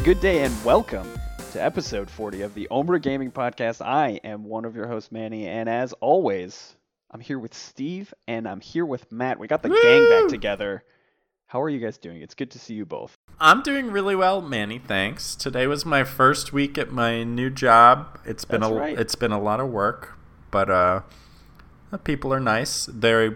A good day and welcome to episode 40 of the Ombra Gaming Podcast. I am one of your hosts, Manny, and as always, I'm here with Steve and I'm here with Matt. We got the gang back together. How are you guys doing? It's good to see you both. I'm doing really well, Manny. Thanks. Today was my first week at my new job. It's been That's a right. it's been a lot of work, but uh, the people are nice. They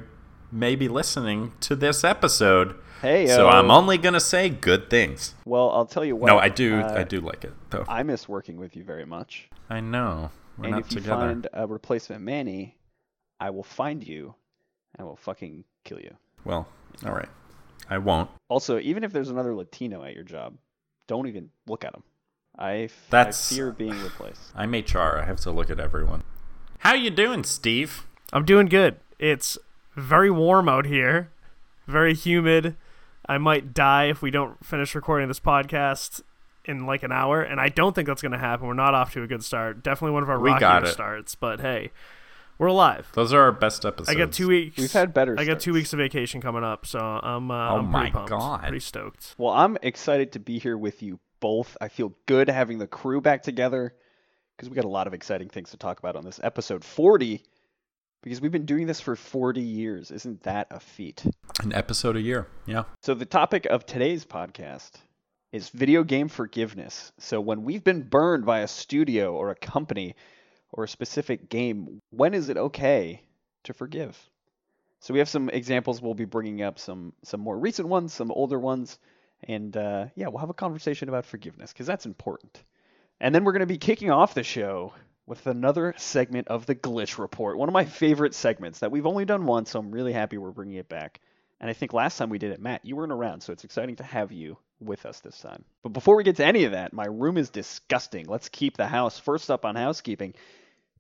may be listening to this episode, Hey, so I'm only gonna say good things. Well, I'll tell you what. no, I do. uh, I do like it though. I miss working with you very much. I know we're and not if you together. find a replacement Manny, I will find you and I will fucking kill you. Well, all right. I won't. Also, even if there's another Latino at your job, don't even look at him. I, f- That's- I fear being replaced. I'm HR. I have to look at everyone. How you doing, Steve? I'm doing good. It's very warm out here, very humid. I might die if we don't finish recording this podcast in like an hour, and I don't think that's going to happen. We're not off to a good start. Definitely one of our We rockier got starts, but hey, we're alive. Those are our best episodes. I got two weeks. We've had better I got two weeks of vacation coming up, so I'm. Uh, Oh I'm my pretty pumped. God. Pretty stoked. Well, I'm excited to be here with you both. I feel good having the crew back together because we got a lot of exciting things to talk about on this episode 40 because we've been doing this for 40 years. Isn't that a feat? an episode a year. Yeah. So the topic of today's podcast is video game forgiveness. So when we've been burned by a studio or a company or a specific game, when is it okay to forgive? So we have some examples. We'll be bringing up some some more recent ones, some older ones, and uh, yeah, we'll have a conversation about forgiveness because that's important. And then we're going to be kicking off the show with another segment of the Glitch Report, one of my favorite segments that we've only done once, so I'm really happy we're bringing it back. And I think last time we did it, Matt, you weren't around, so it's exciting to have you with us this time. But before we get to any of that, my room is disgusting. Let's keep the house. First up on housekeeping,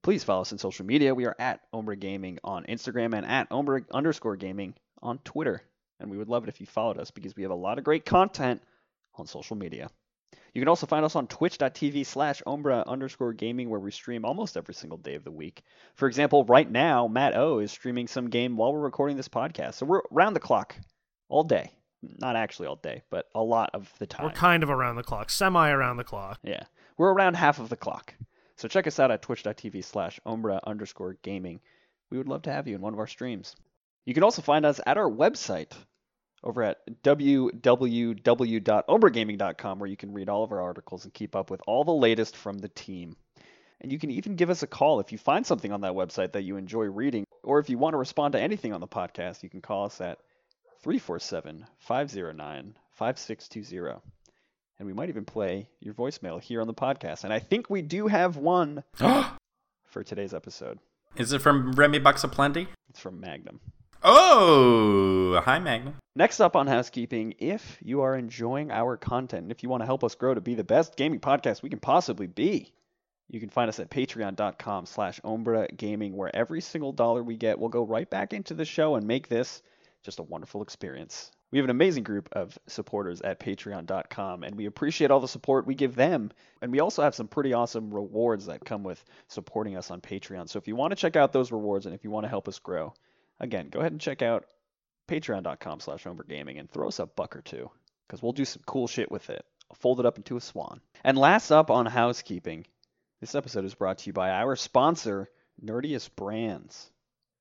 please follow us on social media. We are at Ombra Gaming on Instagram and at Ombra underscore gaming on Twitter. And we would love it if you followed us because we have a lot of great content on social media. You can also find us on twitch.tv slash Ombra underscore gaming where we stream almost every single day of the week. For example, right now, Matt O is streaming some game while we're recording this podcast. So we're round the clock all day. Not actually all day, but a lot of the time. We're kind of around the clock, semi around the clock. Yeah. We're around half of the clock. So check us out at twitch.tv slash Ombra underscore gaming. We would love to have you in one of our streams. You can also find us at our website over at www.ombragaming.com where you can read all of our articles and keep up with all the latest from the team. And you can even give us a call if you find something on that website that you enjoy reading, or if you want to respond to anything on the podcast, you can call us at 347 509 5620 and we might even play your voicemail here on the podcast. And I think we do have one for today's episode. Is it from Remy Bucks Aplenty? It's from Magnum. Oh, hi, Magnum. Next up on housekeeping, if you are enjoying our content and if you want to help us grow to be the best gaming podcast we can possibly be, you can find us at patreon.com slash Ombra Gaming, where every single dollar we get will go right back into the show and make this just a wonderful experience. We have an amazing group of supporters at patreon.com, and we appreciate all the support we give them. And we also have some pretty awesome rewards that come with supporting us on Patreon. So if you want to check out those rewards and if you want to help us grow, again, go ahead and check out patreon.com slash gaming and throw us a buck or two because we'll do some cool shit with it. I'll fold it up into a swan. And last up on housekeeping, this episode is brought to you by our sponsor, Nerdious Brands.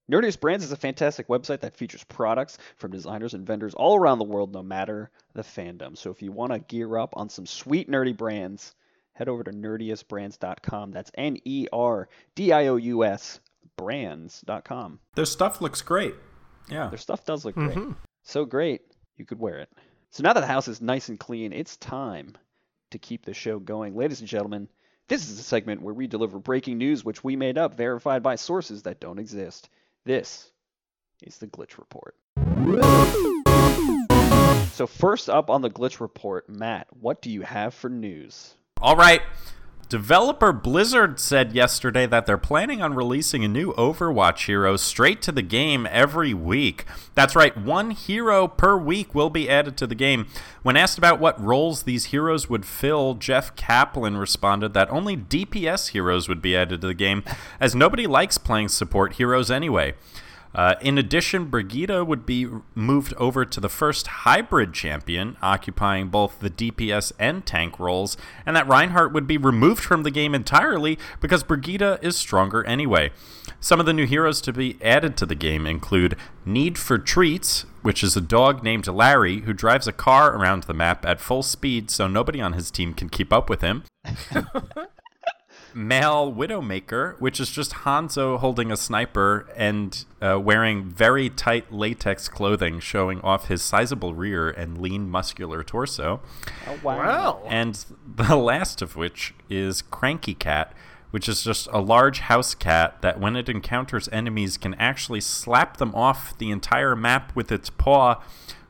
Nerdious Brands is a fantastic website that features products from designers and vendors all around the world, no matter the fandom. So if you want to gear up on some sweet nerdy brands, head over to nerdiousbrands.com. That's N E R D I O U S brands.com. Their stuff looks great. Yeah. Their stuff does look great. Mhm. So great, you could wear it. So now that the house is nice and clean, it's time to keep the show going. Ladies and gentlemen, this is a segment where we deliver breaking news which we made up, verified by sources that don't exist. This is the Glitch Report. So, first up on the Glitch Report, Matt, what do you have for news? All right. Developer Blizzard said yesterday that they're planning on releasing a new Overwatch hero straight to the game every week. That's right, one hero per week will be added to the game. When asked about what roles these heroes would fill, Jeff Kaplan responded that only DPS heroes would be added to the game, as nobody likes playing support heroes anyway. Uh, in addition, Brigitte would be moved over to the first hybrid champion, occupying both the DPS and tank roles, and that Reinhardt would be removed from the game entirely because Brigitte is stronger anyway. Some of the new heroes to be added to the game include Need for Treats, which is a dog named Larry who drives a car around the map at full speed so nobody on his team can keep up with him. Male Widowmaker, which is just Hanzo holding a sniper and uh, wearing very tight latex clothing, showing off his sizable rear and lean, muscular torso. Oh, wow. Wow. And the last of which is Cranky Cat, which is just a large house cat that, when it encounters enemies, can actually slap them off the entire map with its paw,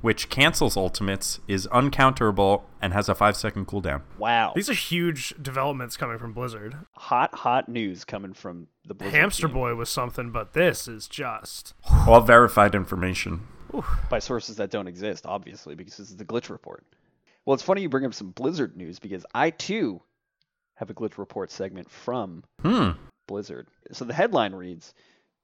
which cancels ultimates, is uncounterable, and has a five second cooldown. Wow. These are huge developments coming from Blizzard. hot, hot news coming from the Blizzard Hamster team Boy was something, but this is just. All verified information. by sources that don't exist, obviously, because this is the glitch report. Well, it's funny you bring up some Blizzard news because I too have a glitch report segment from Hmm. Blizzard. So the headline reads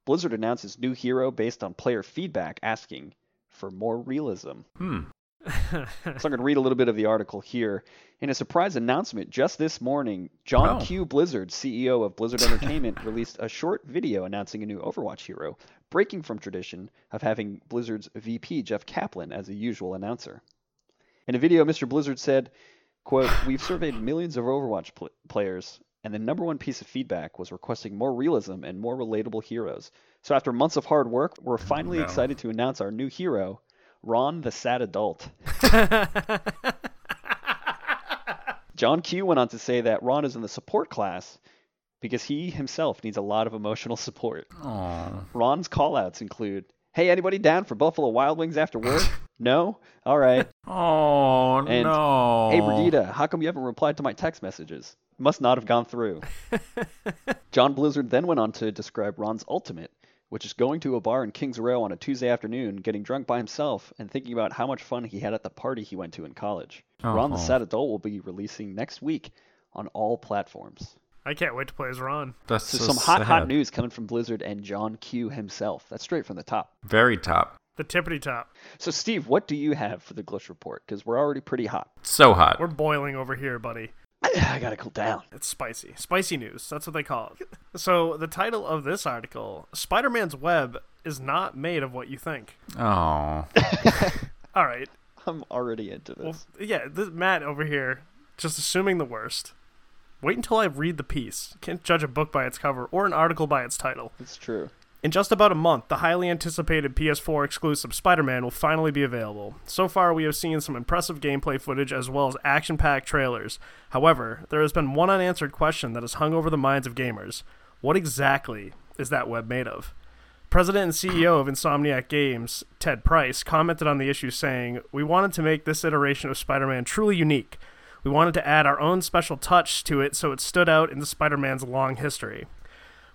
Blizzard announces new hero based on player feedback asking for more realism. Hmm. So I'm going to read a little bit of the article here. In a surprise announcement just this morning, John Oh. Q. Blizzard, CEO of Blizzard Entertainment, released a short video announcing a new Overwatch hero, breaking from tradition of having Blizzard's VP Jeff Kaplan as a usual announcer. In a video, Mr. Blizzard said, quote, We've surveyed millions of Overwatch pl- players, and the number one piece of feedback was requesting more realism and more relatable heroes. So after months of hard work, we're finally no. excited to announce our new hero, Ron the Sad Adult. John Q went on to say that Ron is in the support class because he himself needs a lot of emotional support. Aw. Ron's callouts include, "Hey, anybody down for Buffalo Wild Wings after work? no? All right. Oh, And, no. Hey, Brigitte, how come you haven't replied to my text messages? Must not have gone through." John Blizzard then went on to describe Ron's ultimate, which is going to a bar in Kings Row on a Tuesday afternoon, getting drunk by himself, and thinking about how much fun he had at the party he went to in college. Oh. Ron the Oh. Sad Adult will be releasing next week on all platforms. I can't wait to play as Ron. That's So, so some hot, hot news coming from Blizzard and John Q himself. That's straight from the top. Very top. The tippity top. So, Steve, what do you have for the glitch report? Because we're already pretty hot. So hot. We're boiling over here, buddy. I gotta cool down. It's spicy. Spicy news. That's what they call it. So, the title of this article Spider Man's web is not made of what you think. Oh. All right. I'm already into Well, this. yeah, this, Matt over here, just assuming the worst. Wait until I read the piece. Can't judge a book by its cover or an article by its title. It's true. In just about a month, the highly anticipated PS4 exclusive Spider Man will finally be available. So far, we have seen some impressive gameplay footage as well as action packed trailers. However, there has been one unanswered question that has hung over the minds of gamers What exactly is that web made of? President and CEO of Insomniac Games, Ted Price, commented on the issue saying, We wanted to make this iteration of Spider Man truly unique. We wanted to add our own special touch to it so it stood out in the Spider Man's long history.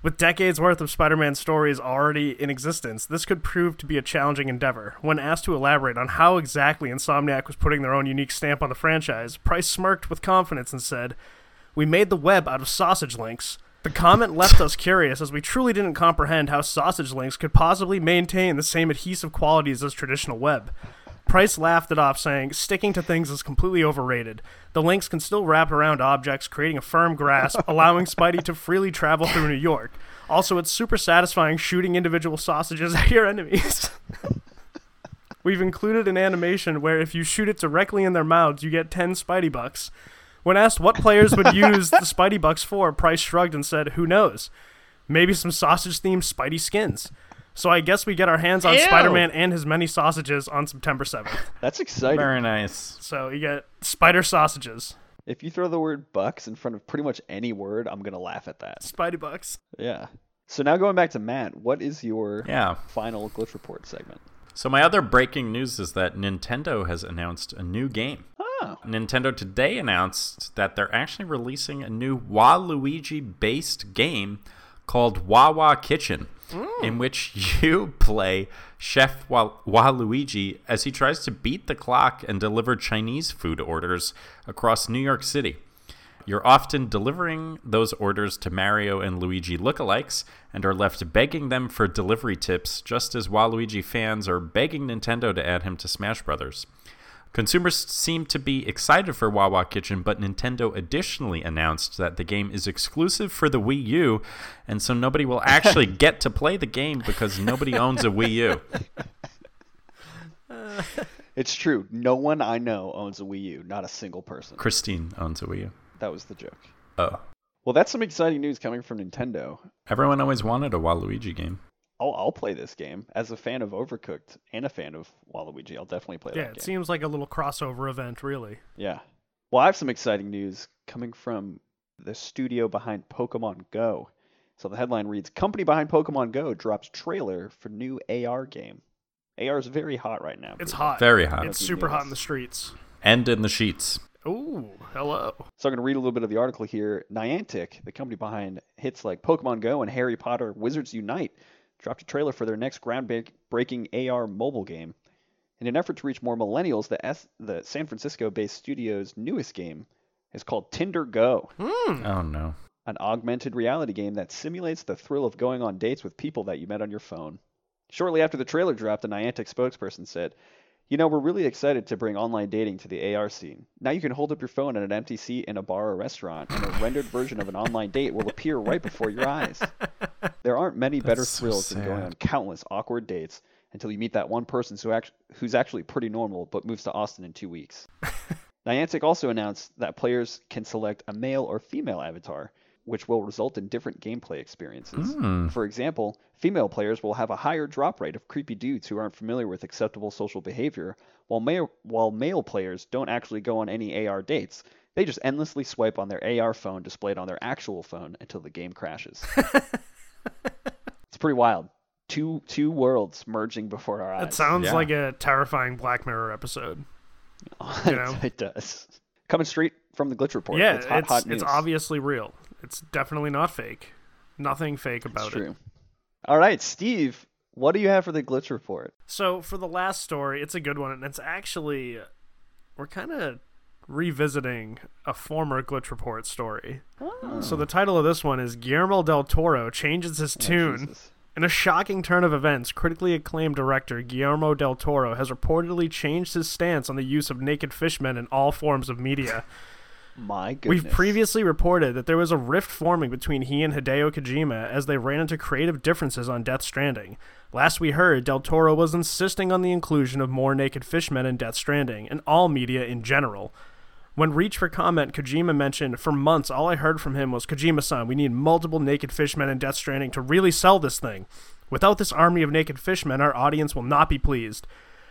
With decades worth of Spider Man stories already in existence, this could prove to be a challenging endeavor. When asked to elaborate on how exactly Insomniac was putting their own unique stamp on the franchise, Price smirked with confidence and said, We made the web out of sausage links. The comment left us curious as we truly didn't comprehend how sausage links could possibly maintain the same adhesive qualities as traditional web. Price laughed it off, saying, Sticking to things is completely overrated. The links can still wrap around objects, creating a firm grasp, allowing Spidey to freely travel through New York. Also, it's super satisfying shooting individual sausages at your enemies. We've included an animation where if you shoot it directly in their mouths, you get 10 Spidey bucks. When asked what players would use the Spidey bucks for, Price shrugged and said, Who knows? Maybe some sausage themed Spidey skins. So I guess we get our hands on Ew. Spider Man and his many sausages on September 7th. That's exciting. Very nice. So you get spider sausages, If you throw the word bucks in front of pretty much any word, I'm gonna laugh at that. Spidey bucks. Yeah. So now going back to Matt, what is your Yeah. final glitch report segment? So my other breaking news is that Nintendo has announced a new game. Oh, Nintendo today announced that they're actually releasing a new Waluigi based game called Wawa Kitchen, in which you play Chef Wa- Waluigi as he tries to beat the clock and deliver Chinese food orders across New York City. You're often delivering those orders to Mario and Luigi lookalikes and are left begging them for delivery tips, just as Waluigi fans are begging Nintendo to add him to Smash Brothers. Consumers seem to be excited for Wawa Kitchen, but Nintendo additionally announced that the game is exclusive for the Wii U, and so nobody will actually get to play the game because nobody owns a Wii U. It's true. No one I know owns a Wii U. Not a single person. Christine owns a Wii U. That was the joke. Oh. Well, that's some exciting news coming from Nintendo. Everyone always wanted a Waluigi game. I'll, I'll play this game as a fan of Overcooked and a fan of Waluigi. I'll definitely play it. Yeah, that it game. seems like a little crossover event, really. Yeah. Well, I have some exciting news coming from the studio behind Pokemon Go. So the headline reads Company behind Pokemon Go drops trailer for new AR game. AR is very hot right now. It's people. hot. Very hot. It's super hot in the streets. And in the sheets. Ooh, hello. So I'm going to read a little bit of the article here. Niantic, the company behind hits like Pokemon Go and Harry Potter Wizards Unite, dropped a trailer for their next groundbreaking AR mobile game. In an effort to reach more millennials, the, S- the San Francisco-based studio's newest game is called Tinder Go, hmm. Oh no. an augmented reality game that simulates the thrill of going on dates with people that you met on your phone. Shortly after the trailer dropped, a Niantic spokesperson said, you know, we're really excited to bring online dating to the AR scene. Now you can hold up your phone at an empty seat in a bar or restaurant, and a rendered version of an online date will appear right before your eyes. There aren't many better so thrills than going on countless awkward dates until you meet that one person who act- who's actually pretty normal but moves to Austin in two weeks. Niantic also announced that players can select a male or female avatar, which will result in different gameplay experiences. Hmm. For example, female players will have a higher drop rate of creepy dudes who aren't familiar with acceptable social behavior, while male, while male players don't actually go on any AR dates. They just endlessly swipe on their AR phone displayed on their actual phone until the game crashes. it's pretty wild. Two two worlds merging before our eyes. It sounds Yeah. like a terrifying Black Mirror episode. you know? it does. Coming straight from the glitch report. yeah, it's hot, it's hot it's obviously real. It's definitely not fake. Nothing fake about It's it. All right, Steve, what do you have for the glitch report? So for the last story, it's a good one, and it's actually we're kind of revisiting a former glitch report story. Oh. So the title of this one is Guillermo del Toro changes his Oh, tune. Jesus. In a shocking turn of events, critically acclaimed director Guillermo del Toro has reportedly changed his stance on the use of naked fishmen in all forms of media. My goodness. We've previously reported that there was a rift forming between he and Hideo Kojima as they ran into creative differences on Death Stranding. Last we heard, Del Toro was insisting on the inclusion of more naked fishmen in Death Stranding, and all media in general. When reached for comment, Kojima mentioned, For months, all I heard from him was, Kojima san, we need multiple naked fishmen in Death Stranding to really sell this thing. Without this army of naked fishmen, our audience will not be pleased.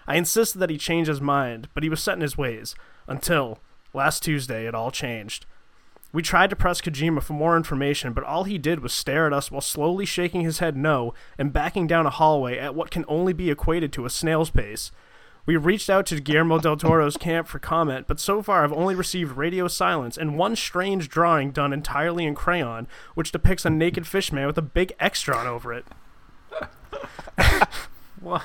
I insisted that he change his mind, but he was set in his ways. Until, last Tuesday, it all changed. We tried to press Kojima for more information, but all he did was stare at us while slowly shaking his head no and backing down a hallway at what can only be equated to a snail's pace. We reached out to Guillermo del Toro's camp for comment, but so far I've only received radio silence and one strange drawing done entirely in crayon, which depicts a naked fishman with a big X drawn over it. What?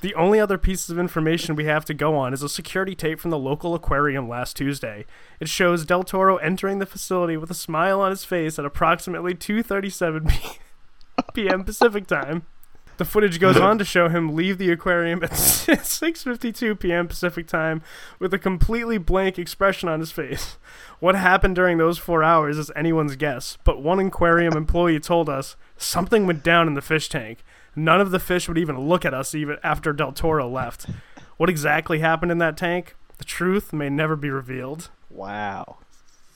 The only other pieces of information we have to go on is a security tape from the local aquarium last Tuesday. It shows Del Toro entering the facility with a smile on his face at approximately 2:37 p- p.m. Pacific time. The footage goes on to show him leave the aquarium at 6:52 p.m. Pacific time with a completely blank expression on his face. What happened during those 4 hours is anyone's guess, but one aquarium employee told us something went down in the fish tank. None of the fish would even look at us even after Del Toro left. What exactly happened in that tank? The truth may never be revealed. Wow.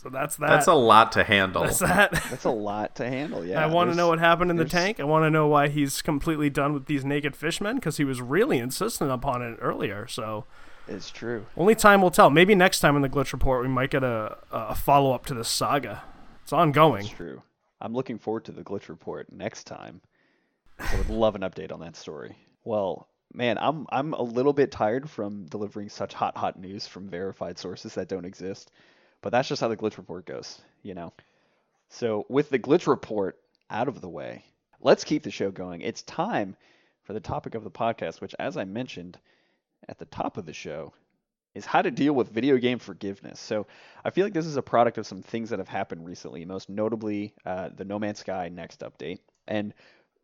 So that's that. That's a lot to handle. That's that. That's a lot to handle. Yeah. I want to know what happened in the tank. I want to know why he's completely done with these naked fishmen because he was really insistent upon it earlier. So It's true. only time will tell. Maybe next time in the glitch report we might get a, a follow up to this saga. It's ongoing. It's true. I'm looking forward to the glitch report next time. I would love an update on that story. Well, man, I'm I'm a little bit tired from delivering such hot hot news from verified sources that don't exist. But that's just how the glitch report goes, you know. So, with the glitch report out of the way, let's keep the show going. It's time for the topic of the podcast, which as I mentioned at the top of the show, is how to deal with video game forgiveness. So I feel like this is a product of some things that have happened recently, most notably uh, the No Man's Sky next update. And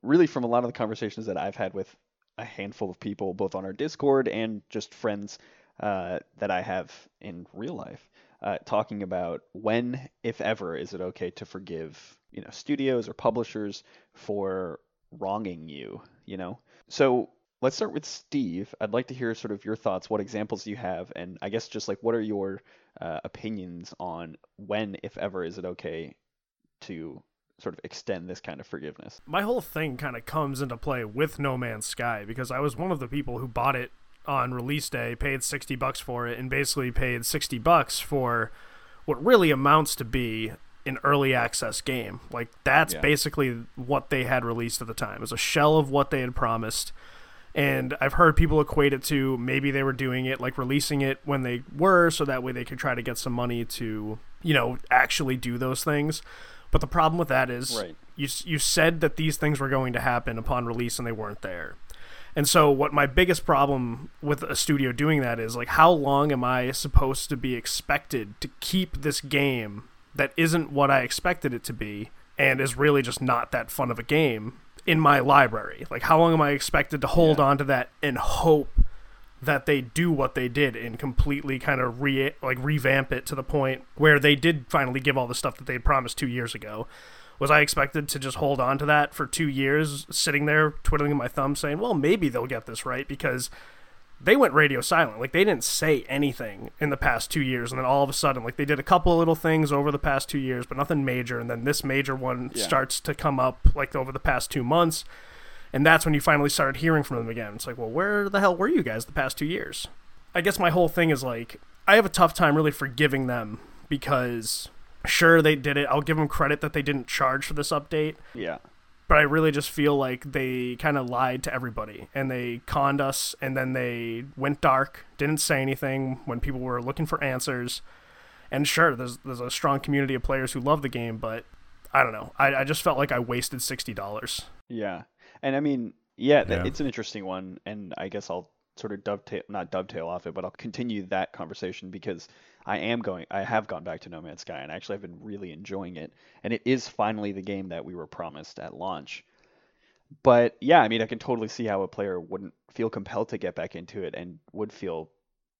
really, from a lot of the conversations that I've had with a handful of people, both on our Discord and just friends uh, that I have in real life, uh, talking about when, if ever, is it okay to forgive, you know, studios or publishers for wronging you, you know? So let's start with Steve. I'd like to hear sort of your thoughts. What examples do you have? And I guess just like what are your uh, opinions on when, if ever, is it okay to sort of extend this kind of forgiveness? My whole thing kind of comes into play with No Man's Sky because I was one of the people who bought it on release day, paid 60 bucks for it, and basically paid 60 bucks for what really amounts to be an early access game. Like that's yeah. basically what they had released at the time. It was a shell of what they had promised and I've heard people equate it to maybe they were doing it like releasing it when they were, so that way they could try to get some money to, you know, actually do those things. But the problem with that is right. you you said that these things were going to happen upon release and they weren't there. And so what my biggest problem with a studio doing that is like how long am I supposed to be expected to keep this game that isn't what I expected it to be and is really just not that fun of a game in my library. Like, how long am I expected to hold yeah. on to that and hope that they do what they did and completely kind of re like revamp it to the point where they did finally give all the stuff that they had promised two years ago? Was I expected to just hold on to that for two years, sitting there twiddling my thumb, saying, "Well, maybe they'll get this right," because they went radio silent. Like they didn't say anything in the past two years, and then all of a sudden, like they did a couple of little things over the past two years, but nothing major. And then this major one yeah. starts to come up like over the past two months, and that's when you finally started hearing from them again. It's like, well, where the hell were you guys the past two years? I guess my whole thing is like I have a tough time really forgiving them because sure they did it. I'll give them credit that they didn't charge for this update. Yeah but I really just feel like they kind of lied to everybody and they conned us and then they went dark, didn't say anything when people were looking for answers. And sure, there's there's a strong community of players who love the game, but I don't know. I, I just felt like I wasted sixty dollars. Yeah, and I mean, yeah, yeah, it's an interesting one, and I guess I'll sort of dovetail, not dovetail off it, but I'll continue that conversation because I am going, I have gone back to No Man's Sky, and actually I've been really enjoying it, and it is finally the game that we were promised at launch. But yeah, I mean, I can totally see how a player wouldn't feel compelled to get back into it and would feel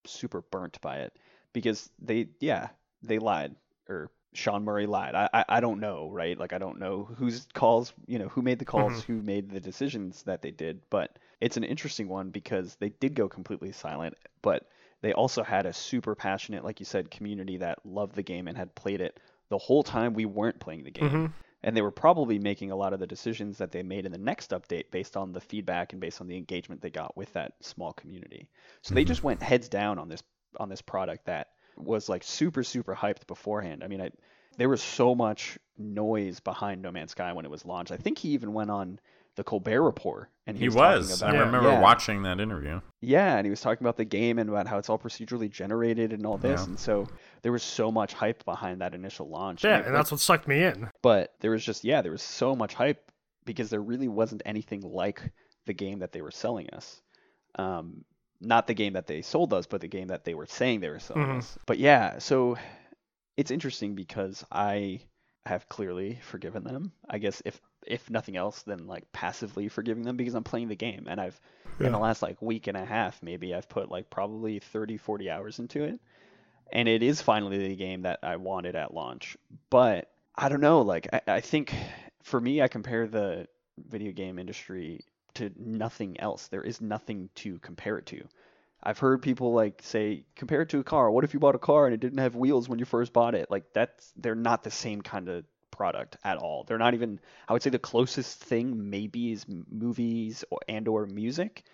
super burnt by it. Because they, yeah, they lied or Sean Murray lied. I, I, I don't know, right? Like I don't know whose calls, you know, who made the calls, mm-hmm. who made the decisions that they did, but it's an interesting one because they did go completely silent, but they also had a super passionate, like you said, community that loved the game and had played it the whole time we weren't playing the game. Mm-hmm. And they were probably making a lot of the decisions that they made in the next update based on the feedback and based on the engagement they got with that small community. So mm-hmm. they just went heads down on this on this product that was like super super hyped beforehand. I mean, I, there was so much noise behind No Man's Sky when it was launched. I think he even went on the Colbert Report, and he, he was. was. About, I remember yeah. watching that interview. Yeah, and he was talking about the game and about how it's all procedurally generated and all this, yeah. and so there was so much hype behind that initial launch. Yeah, and, and that's what sucked me in. But there was just yeah, there was so much hype because there really wasn't anything like the game that they were selling us. Um, not the game that they sold us, but the game that they were saying they were selling mm-hmm. us. But yeah, so it's interesting because I have clearly forgiven them. I guess if if nothing else, then like passively forgiving them because I'm playing the game and I've yeah. in the last like week and a half maybe I've put like probably 30 40 hours into it and it is finally the game that I wanted at launch. But I don't know, like I, I think for me I compare the video game industry to nothing else. There is nothing to compare it to. I've heard people like say compare it to a car. What if you bought a car and it didn't have wheels when you first bought it? Like that's they're not the same kind of product at all. They're not even. I would say the closest thing maybe is movies or and or music,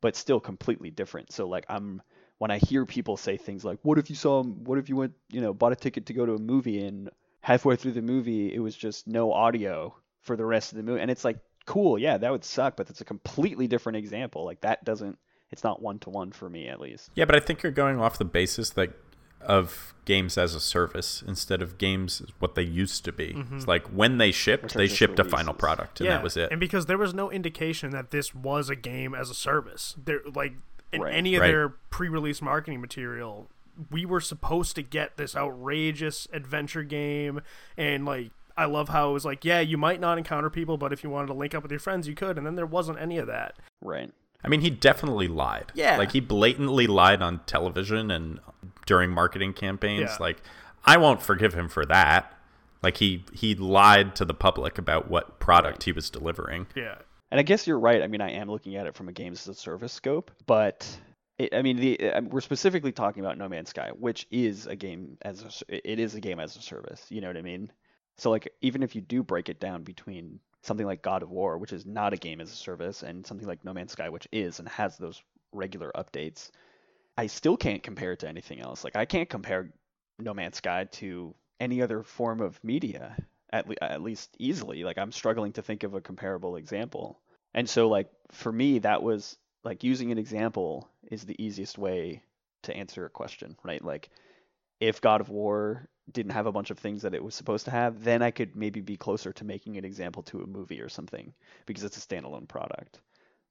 but still completely different. So like I'm when I hear people say things like, "What if you saw? What if you went? You know, bought a ticket to go to a movie and halfway through the movie it was just no audio for the rest of the movie?" And it's like, cool, yeah, that would suck, but that's a completely different example. Like that doesn't. It's not one to one for me at least. Yeah, but I think you're going off the basis that of games as a service instead of games what they used to be. Mm-hmm. It's like when they shipped, they shipped releases. a final product, and yeah, that was it. And because there was no indication that this was a game as a service, there like in Right. any of Right. their pre-release marketing material we were supposed to get this outrageous adventure game and like i love how it was like yeah you might not encounter people but if you wanted to link up with your friends you could and then there wasn't any of that Right. I mean, he definitely lied. Yeah. Like, he blatantly lied on television and during marketing campaigns. Yeah. Like, I won't forgive him for that. Like, he, he lied to the public about what product he was delivering. yeah And I guess you're right. I mean, I am looking at it from a games as a service scope, but it, I mean, the I mean, we're specifically talking about No Man's Sky, which is a game as a, s- it is a game as a service. You know what I mean? So like, even if you do break it down between something like God of War, which is not a game as a service, and something like No Man's Sky, which is and has those regular updates, I still can't compare it to anything else. Like, I can't compare No Man's Sky to any other form of media at, le- at least easily. Like I'm struggling to think of a comparable example. And so like for me that was like using an example is the easiest way to answer a question, right? Like if God of War didn't have a bunch of things that it was supposed to have, then I could maybe be closer to making an example to a movie or something because it's a standalone product.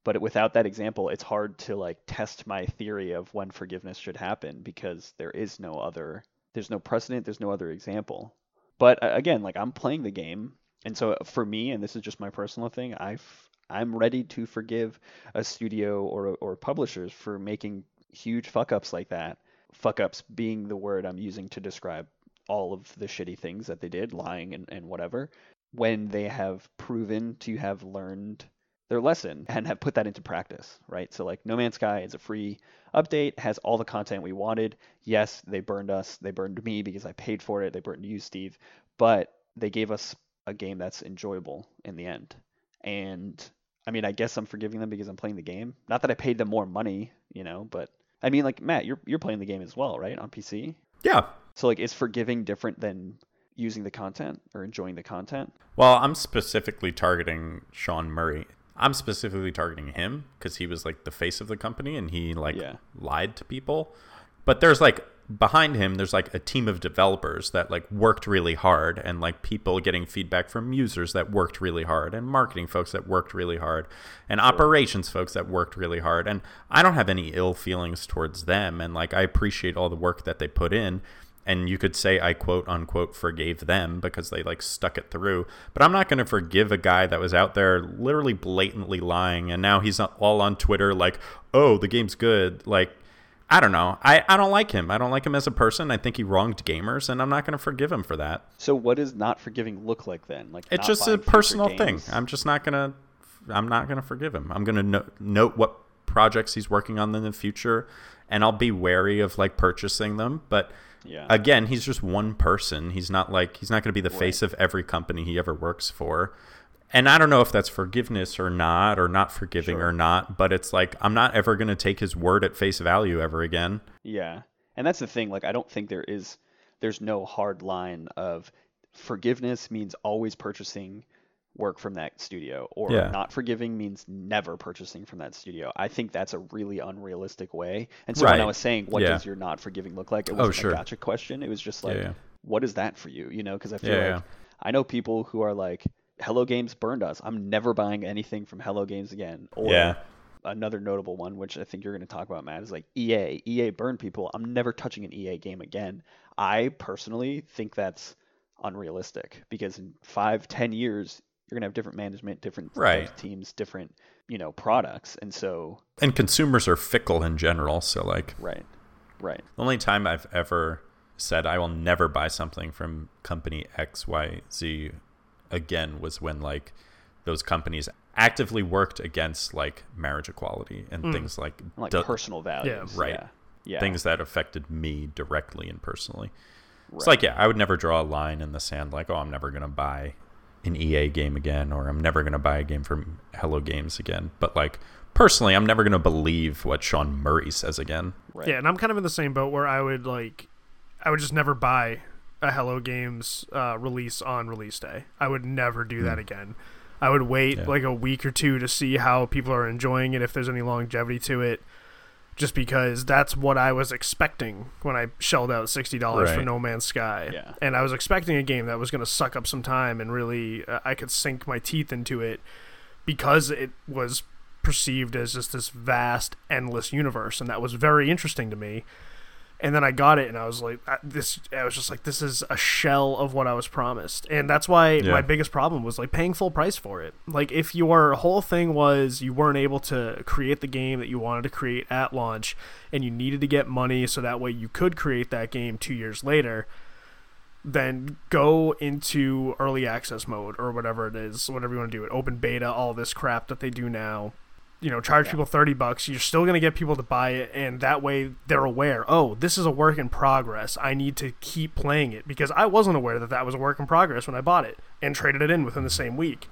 But without that example, it's hard to like test my theory of when forgiveness should happen because there is no other there's no precedent, there's no other example. But uh, again, like I'm playing the game, and so for me, and this is just my personal thing, I I'm ready to forgive a studio or or publishers for making huge fuck ups like that. Fuck ups being the word I'm using to describe all of the shitty things that they did, lying and, and whatever, when they have proven to have learned their lesson and have put that into practice, right? So like No Man's Sky is a free update, has all the content we wanted. Yes, they burned us, they burned me because I paid for it, they burned you, Steve, but they gave us a game that's enjoyable in the end. And I mean, I guess I'm forgiving them because I'm playing the game. Not that I paid them more money, you know, but I mean, like Matt, you're you're playing the game as well, right, on PC? Yeah. So like, is forgiving different than using the content or enjoying the content? Well, I'm specifically targeting Sean Murray. I'm specifically targeting him because he was like the face of the company and he like Yeah. lied to people. But there's like behind him, there's like a team of developers that like worked really hard and like people getting feedback from users that worked really hard and marketing folks that worked really hard and operations folks that worked really hard. And I don't have any ill feelings towards them. And like I appreciate all the work that they put in and you could say I quote unquote forgave them because they like stuck it through. But I'm not going to forgive a guy that was out there literally blatantly lying, and now he's all on Twitter like, "Oh, the game's good." Like, I don't know. I I don't like him. I don't like him as a person. I think he wronged gamers, and I'm not going to forgive him for that. So what does not forgiving look like then? Like It's just a personal thing. I'm just not gonna. I'm not gonna forgive him. I'm gonna no- note what projects he's working on in the future, and I'll be wary of like purchasing them. But Yeah. again, he's just one person. He's not like he's not gonna be the face of every company he ever works for. And I don't know if that's forgiveness or not, or not forgiving Sure. or not. But it's like I'm not ever gonna take his word at face value ever again. Yeah. And that's the thing, like I don't think there is there's no hard line of forgiveness means always purchasing work from that studio or Yeah. not forgiving means never purchasing from that studio. I think that's a really unrealistic way. And so when I was saying what Yeah. does your not forgiving look like, it Oh, wasn't sure. a gotcha question. It was just like yeah. what is that for you? You know, because I feel like. I know people who are like Hello Games burned us. I'm never buying anything from Hello Games again. Or Yeah. another notable one, which I think you're going to talk about, Matt, is like EA. EA burned people. I'm never touching an EA game again. I personally think that's unrealistic because in five, ten years, you're going to have different management, different Right. teams, different, you know, products. And so, And consumers are fickle in general, so like right, right. The only time I've ever said I will never buy something from company XYZ again was when like those companies actively worked against like marriage equality and Mm. things like Like du- personal values. right. Yeah. yeah. things that affected me directly and personally. It's like yeah, I would never draw a line in the sand like oh I'm never going to buy an EA game again or I'm never going to buy a game from Hello Games again. But like personally, I'm never going to believe what Sean Murray says again. Right. Yeah, and I'm kind of in the same boat where I would like, I would just never buy a Hello Games uh, release on release day. I would never do that again. I would wait Hmm. Yeah. like a week or two to see how people are enjoying it, if there's any longevity to it. Just because that's what I was expecting when I shelled out sixty dollars for No Man's Sky, Yeah. and I was expecting a game that was going to suck up some time and really uh, I could sink my teeth into it because it was perceived as just this vast, endless universe, and that was very interesting to me. And then I got it, and I was like, "This." I was just like, "This is a shell of what I was promised," and that's why Yeah. my biggest problem was like paying full price for it. Like, if your whole thing was you weren't able to create the game that you wanted to create at launch, and you needed to get money so that way you could create that game two years later, then go into early access mode or whatever it is, whatever you want to do it, open beta, all this crap that they do now. You know, charge people 30 bucks. You're still going to get people to buy it, and that way they're aware, oh, this is a work in progress. I need to keep playing it because I wasn't aware that that was a work in progress when I bought it and traded it in within the same week.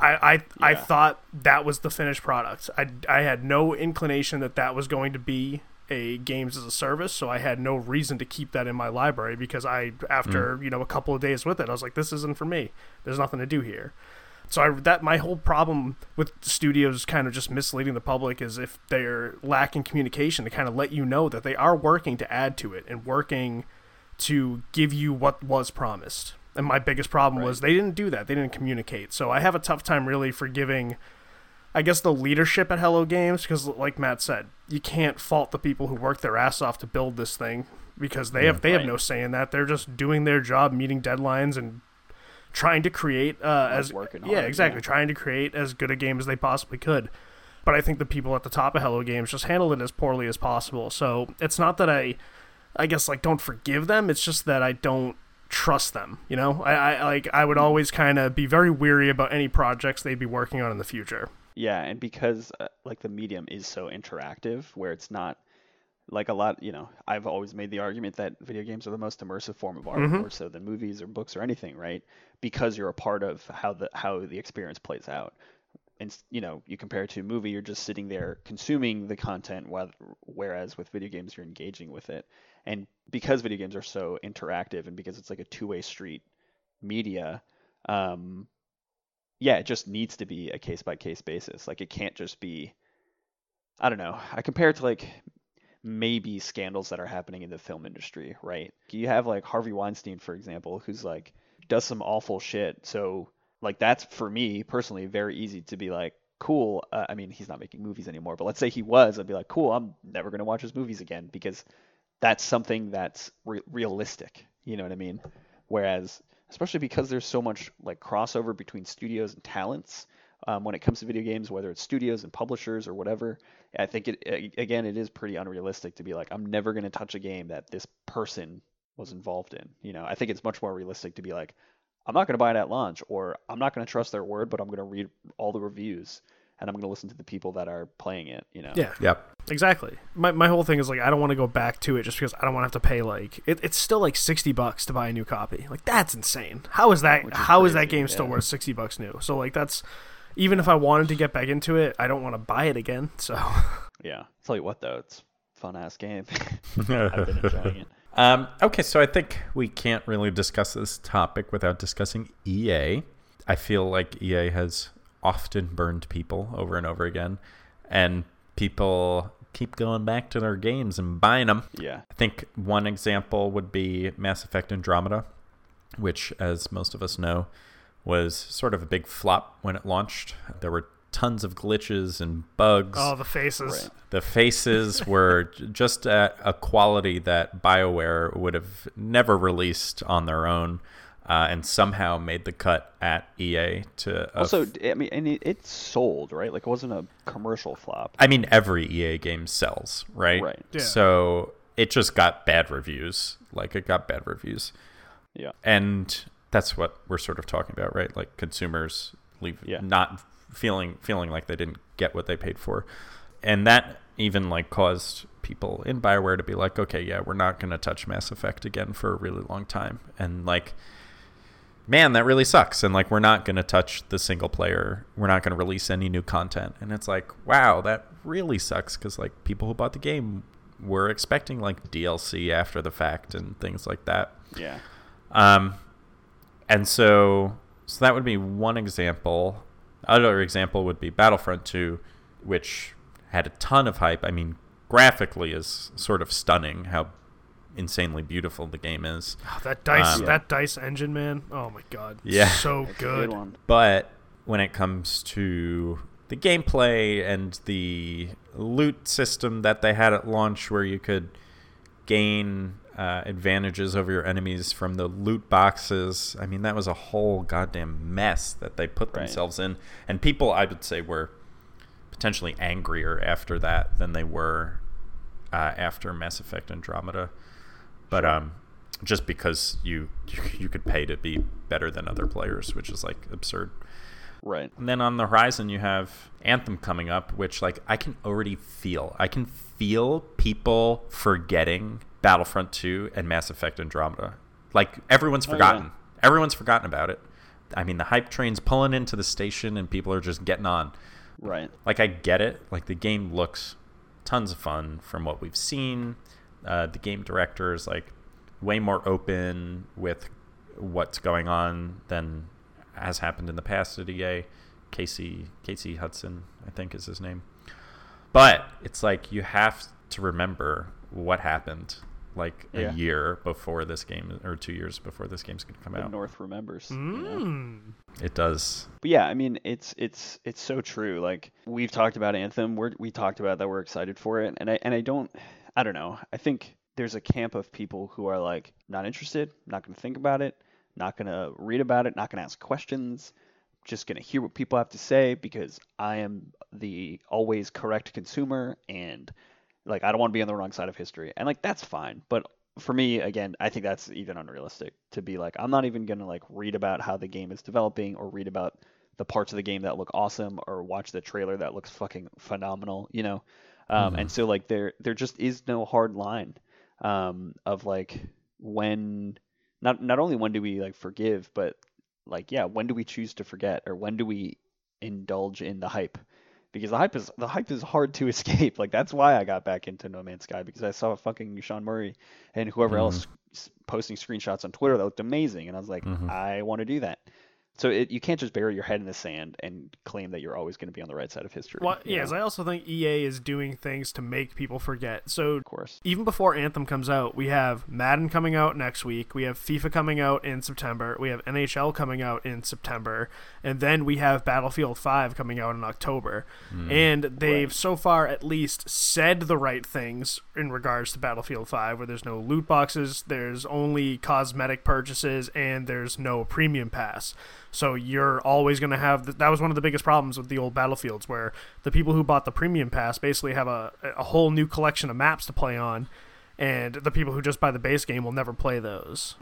I, I, I thought that was the finished product. I, I had no inclination that that was going to be a games as a service, so I had no reason to keep that in my library because I, after mm. you know a couple of days with it, I was like, this isn't for me. There's nothing to do here. So I, that my whole problem with studios kind of just misleading the public is if they're lacking communication to kind of let you know that they are working to add to it and working to give you what was promised. And my biggest problem was they didn't do that. They didn't communicate. So I have a tough time really forgiving I guess the leadership at Hello Games because like Matt said, you can't fault the people who worked their ass off to build this thing because they have they have no say in that. They're just doing their job, meeting deadlines and trying to create uh, as yeah, exactly, yeah. trying to create as good a game as they possibly could. But I think the people at the top of Hello Games just handled it as poorly as possible. So it's not that I, I guess like don't forgive them. It's just that I don't trust them. You know, I, I like I would always kind of be very weary about any projects they'd be working on in the future. Yeah, and because uh, like the medium is so interactive, where it's not like a lot, you know, I've always made the argument that video games are the most immersive form of art, Mhm. more so than movies or books or anything, right? Because you're a part of how the how the experience plays out. And you know, you compare it to a movie, you're just sitting there consuming the content, whereas with video games, you're engaging with it. And because video games are so interactive, and because it's like a two-way street media, um, yeah, it just needs to be a case by case basis. Like it can't just be I don't know. I compare it to like maybe scandals that are happening in the film industry, right? You have like Harvey Weinstein, for example, who's like does some awful shit. So like that's for me personally very easy to be like, cool. Uh, I mean, he's not making movies anymore, but let's say he was, I'd be like, cool. I'm never gonna watch his movies again because that's something that's re- realistic. You know what I mean? Whereas, especially because there's so much like crossover between studios and talents um, when it comes to video games, whether it's studios and publishers or whatever, I think it again it is pretty unrealistic to be like I'm never going to touch a game that this person was involved in. You know, I think it's much more realistic to be like I'm not going to buy it at launch, or I'm not going to trust their word, but I'm going to read all the reviews and I'm going to listen to the people that are playing it. You know, Yeah, Yep. exactly. My my whole thing is like I don't want to go back to it just because I don't want to have to pay like it, it's still like sixty bucks to buy a new copy. Like that's insane. How is that? Which is how is that crazy, game still yeah. worth sixty bucks new? So like that's even if I wanted to get back into it, I don't want to buy it again. So yeah. Tell you what though, it's fun ass game. I've been enjoying it. Um, okay, so I think we can't really discuss this topic without discussing EA. I feel like EA has often burned people over and over again, and people keep going back to their games and buying them. Yeah. I think one example would be Mass Effect Andromeda, which, as most of us know, was sort of a big flop when it launched. There were tons of glitches and bugs. oh the faces. Right. The faces were just at a quality that BioWare would have never released on their own, uh, and somehow made the cut at EA to. a Also, f- I mean, and it, it sold, right? Like it wasn't a commercial flop. I mean, every EA game sells, right? Right. Yeah. So it just got bad reviews. Like it got bad reviews, Yeah. and that's what we're sort of talking about, right? Like consumers leave Yeah. not feeling feeling like they didn't get what they paid for, and that even like caused people in Bioware to be like, okay, yeah, we're not going to touch Mass Effect again for a really long time, and like. Man, that really sucks. And like, we're not going to touch the single player. We're not going to release any new content. And it's like, wow, that really sucks because like people who bought the game were expecting like DLC after the fact and things like that. Yeah. Um, and so, so that would be one example. Other example would be Battlefront 2, which had a ton of hype. I mean, graphically is sort of stunning how insanely beautiful the game is. Oh, that dice Um, that dice engine man. Oh my god. Yeah. So It's a good. But when it comes to the gameplay and the loot system that they had at launch, where you could gain uh, advantages over your enemies from the loot boxes. I mean, that was a whole goddamn mess that they put Right. themselves in, and people, I would say, were potentially angrier after that than they were uh, after Mass Effect Andromeda. But um, just because you you could pay to be better than other players, which is like absurd. Right. And then on the horizon, you have Anthem coming up, which like I can already feel. I can feel people forgetting Battlefront 2 and Mass Effect Andromeda. Like everyone's Oh, yeah. forgotten. Everyone's forgotten about it. I mean, the hype train's pulling into the station, and people are just getting on. Right. Like I get it. Like the game looks tons of fun from what we've seen. Uh, the game director is like way more open with what's going on than has happened in the past at EA. Casey Casey Hudson, I think is his name. But it's like you have to remember what happened like a year before this game or two years before this game's gonna come The out. North remembers. you know? Mm. It does. But yeah, I mean, it's it's it's so true. Like we've talked about Anthem, we're, we talked about that we're excited for it, and I and I don't, I don't know. I think there's a camp of people who are like not interested, not going to think about it, not going to read about it, not going to ask questions, just going to hear what people have to say because I am the always correct consumer and like I don't want to be on the wrong side of history. And like that's fine, but for me again, I think that's even unrealistic to be like I'm not even going to like read about how the game is developing or read about the parts of the game that look awesome or watch the trailer that looks fucking phenomenal, you know. Um, and so like there there just is no hard line um, of like when not not only when do we like forgive, but like yeah, when do we choose to forget or when do we indulge in the hype? Because the hype is the hype is hard to escape. Like that's why I got back into No Man's Sky because I saw fucking Sean Murray and whoever mm-hmm. else posting screenshots on Twitter that looked amazing, and I was like, mm-hmm. I want to do that. So it, you can't just bury your head in the sand and claim that you're always going to be on the right side of history. Well, yes, know? I also think EA is doing things to make people forget. So of course. even before Anthem comes out, we have Madden coming out next week. We have FIFA coming out in September. We have NHL coming out in September. And then we have Battlefield 5 coming out in October. Hmm. And they've Right. so far at least said the right things in regards to Battlefield 5, where there's no loot boxes, there's only cosmetic purchases, and there's no premium pass. So you're always going to have th- that was one of the biggest problems with the old battlefields where the people who bought the premium pass basically have a a whole new collection of maps to play on and the people who just buy the base game will never play those.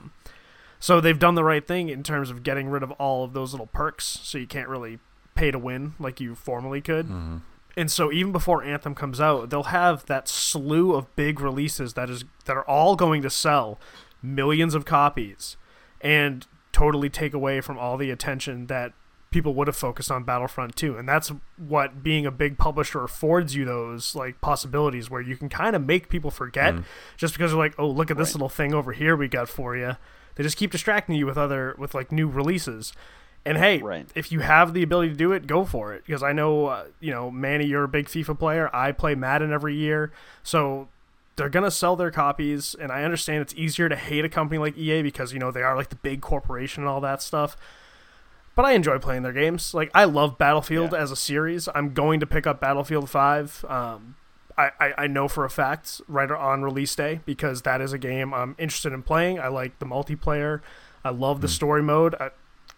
So they've done the right thing in terms of getting rid of all of those little perks so you can't really pay to win like you formerly could. Mm-hmm. And so even before Anthem comes out, they'll have that slew of big releases that is that are all going to sell millions of copies and totally take away from all the attention that people would have focused on Battlefront 2. And that's what being a big publisher affords you those like possibilities where you can kind of make people forget just because they're like, "Oh, look at this Right. little thing over here we got for you." They just keep distracting you with other with like new releases. And hey, Right. if you have the ability to do it, go for it. Because I know, uh, you know, Manny, you're a big FIFA player. I play Madden every year, so they're gonna sell their copies. And I understand it's easier to hate a company like EA because you know they are like the big corporation and all that stuff. But I enjoy playing their games. Like I love Battlefield Yeah. as a series. I'm going to pick up Battlefield Five. Um, I, I, I know for a fact right on release day because that is a game I'm interested in playing. I like the multiplayer. I love the story mode. I,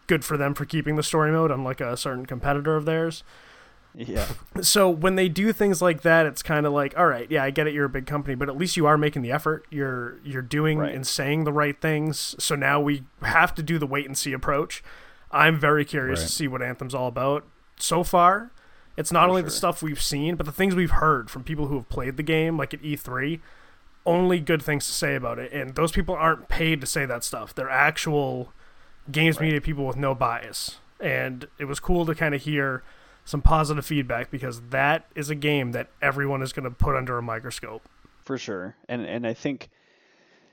good for them for keeping the story mode, unlike a certain competitor of theirs. Yeah. So when they do things like that, it's kind of like, all right, yeah, I get it, you're a big company, but at least you are making the effort. You're you're doing Right. and saying the right things. So now we have to do the wait and see approach. I'm very curious Right. to see what Anthem's all about. So far, it's not For only the stuff we've seen, but the things we've heard from people who have played the game, like at E3. Only good things to say about it, and those people aren't paid to say that stuff. They're actual games Right. media people with no bias, and it was cool to kind of hear some positive feedback because that is a game that everyone is going to put under a microscope. For sure. And and I think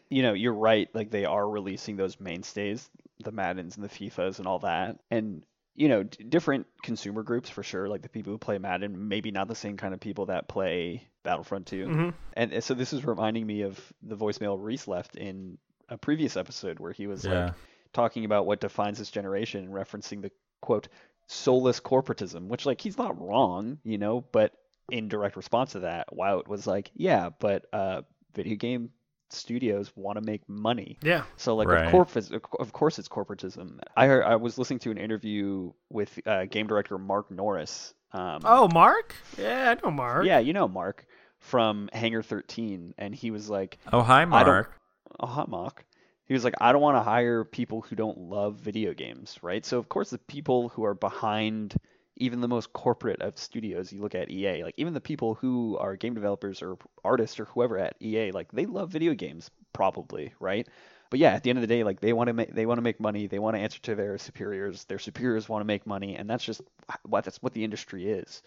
you know, you're right, like they are releasing those mainstays, the Maddens and the FIFAs and all that. And you know, d- different consumer groups for sure, like the people who play Madden, maybe not the same kind of people that play Battlefront 2. Mhm. And and so this is reminding me of the voicemail Reese left in a previous episode where he was Yeah. like talking about what defines this generation and referencing the quote soulless corporatism, which like he's not wrong, you know, but in direct response to that, Wout was like, yeah, but uh, video game studios want to make money. Yeah. So like Right. of course of course it's corporatism. I heard, I was listening to an interview with uh, game director Mark Norris. Um, Oh, Mark? Yeah, I know Mark. yeah, you know Mark from Hangar 13, and he was like, Oh, hi, I don't- Mark. a hot mock. He was like, I don't want to hire people who don't love video games, right? So of course the people who are behind even the most corporate of studios, you look at EA, like even the people who are game developers or artists or whoever at EA, like they love video games probably, right? But yeah, at the end of the day, like they want to make they want to make money, they want to answer to their superiors, their superiors want to make money, and that's just what that's what the industry is.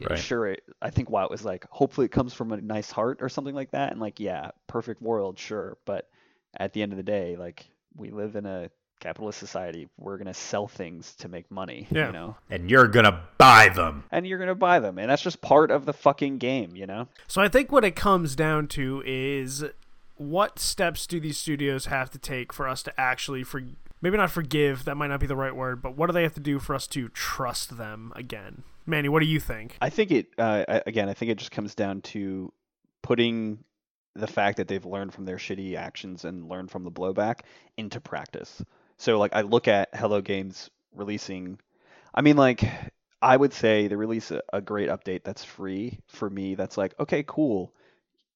Right. Sure, it, I think Wout was like, hopefully it comes from a nice heart or something like that, and like, yeah, perfect world, sure, but at the end of the day, like we live in a capitalist society. We're gonna sell things to make money, Yeah. you know, And you're gonna buy them. and you're gonna buy them, and that's just part of the fucking game, you know. So I think what it comes down to is what steps do these studios have to take for us to actually for maybe not forgive that might not be the right word but what do they have to do for us to trust them again manny what do you think I think it uh, I- again. I think it just comes down to putting the fact that they've learned from their shitty actions and learned from the blowback into practice. So like I look at Hello Games releasing. I mean like I would say they release a, a great update that's free for me. That's like okay, cool.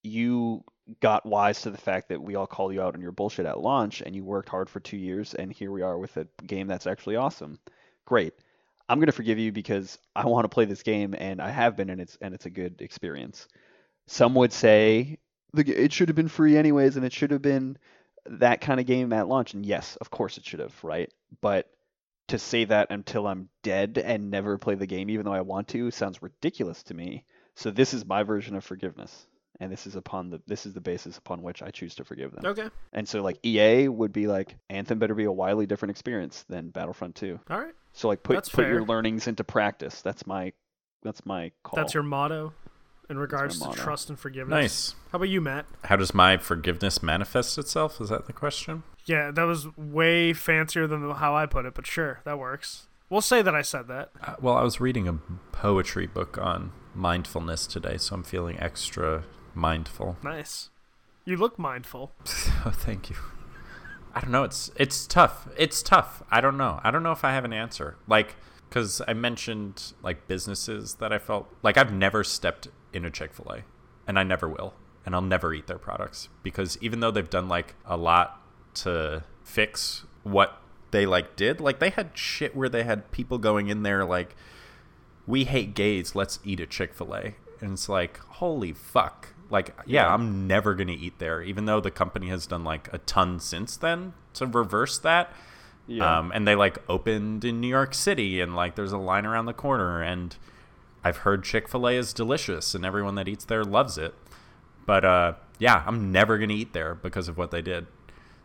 You got wise to the fact that we all called you out on your bullshit at launch, and you worked hard for two years, and here we are with a game that's actually awesome. Great. I'm gonna forgive you because I want to play this game, and I have been, and it's and it's a good experience. Some would say the, it should have been free anyways, and it should have been that kind of game at launch. And yes, of course it should have, right? But to say that until I'm dead and never play the game, even though I want to, sounds ridiculous to me. So this is my version of forgiveness, and this is upon the this is the basis upon which I choose to forgive them. okay And so like EA would be like Anthem better be a wildly different experience than Battlefront 2. all right So like put That's put your learnings into practice. That's my that's my call. that's your motto in regards to trust and forgiveness Nice. how about you matt How does my forgiveness manifest itself? Is that the question? yeah that was way fancier than how i put it but sure that works we'll say that i said that Uh, well, I was reading a poetry book on mindfulness today, so I'm feeling extra mindful. nice you look mindful Oh, thank you. I don't know. It's it's tough. It's tough. I don't know. I don't know if I have an answer. Like, because I mentioned like businesses that I felt like I've never stepped in a Chick Fil A, and I never will, and I'll never eat their products because even though they've done like a lot to fix what they like did, like they had shit where they had people going in there like, we hate gays. Let's eat a Chick Fil A, and it's like, holy fuck. Like, yeah. I'm never gonna eat there, even though the company has done like a ton since then to reverse that. Yeah. Um, and they like opened in New York City, and like there's a line around the corner, and I've heard Chick Fil A is delicious, and everyone that eats there loves it. But uh, yeah, I'm never gonna eat there because of what they did.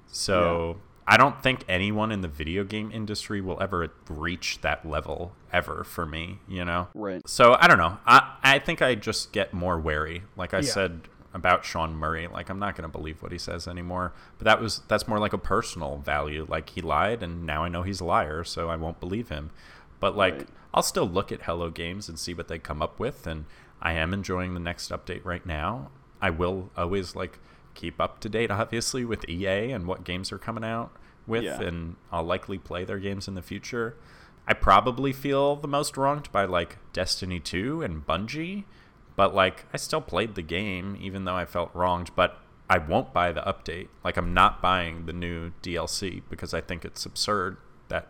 So I don't think anyone in the video game industry will ever reach that level ever for me. You know. right. So I don't know. I I think I just get more wary. Like I Yeah. said about Sean Murray, like I'm not going to believe what he says anymore. But that was that's more like a personal value. Like he lied and now I know he's a liar, so I won't believe him. But like Right. I'll still look at Hello Games and see what they come up with and I am enjoying the next update right now. I will always like keep up to date obviously with EA and what games are coming out with Yeah. and I'll likely play their games in the future. I probably feel the most wronged by like Destiny 2 and Bungie, but like I still played the game even though I felt wronged, but I won't buy the update. Like I'm not buying the new DLC because I think it's absurd that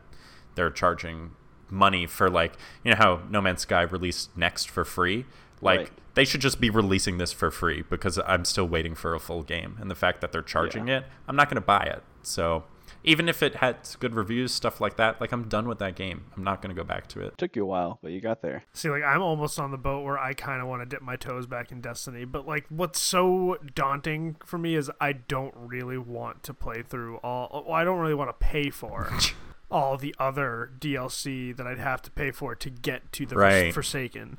they're charging money for like, you know how No Man's Sky released next for free? Like Right. they should just be releasing this for free because I'm still waiting for a full game. And the fact that they're charging Yeah. it, I'm not going to buy it. So even if it had good reviews, stuff like that, like I'm done with that game. I'm not going to go back to it. Took you a while, but you got there. See, like I'm almost on the boat where I kind of want to dip my toes back in Destiny, but like what's so daunting for me is I don't really want to play through all. Well, I don't really want to pay for all the other DLC that I'd have to pay for to get to the Right. Forsaken.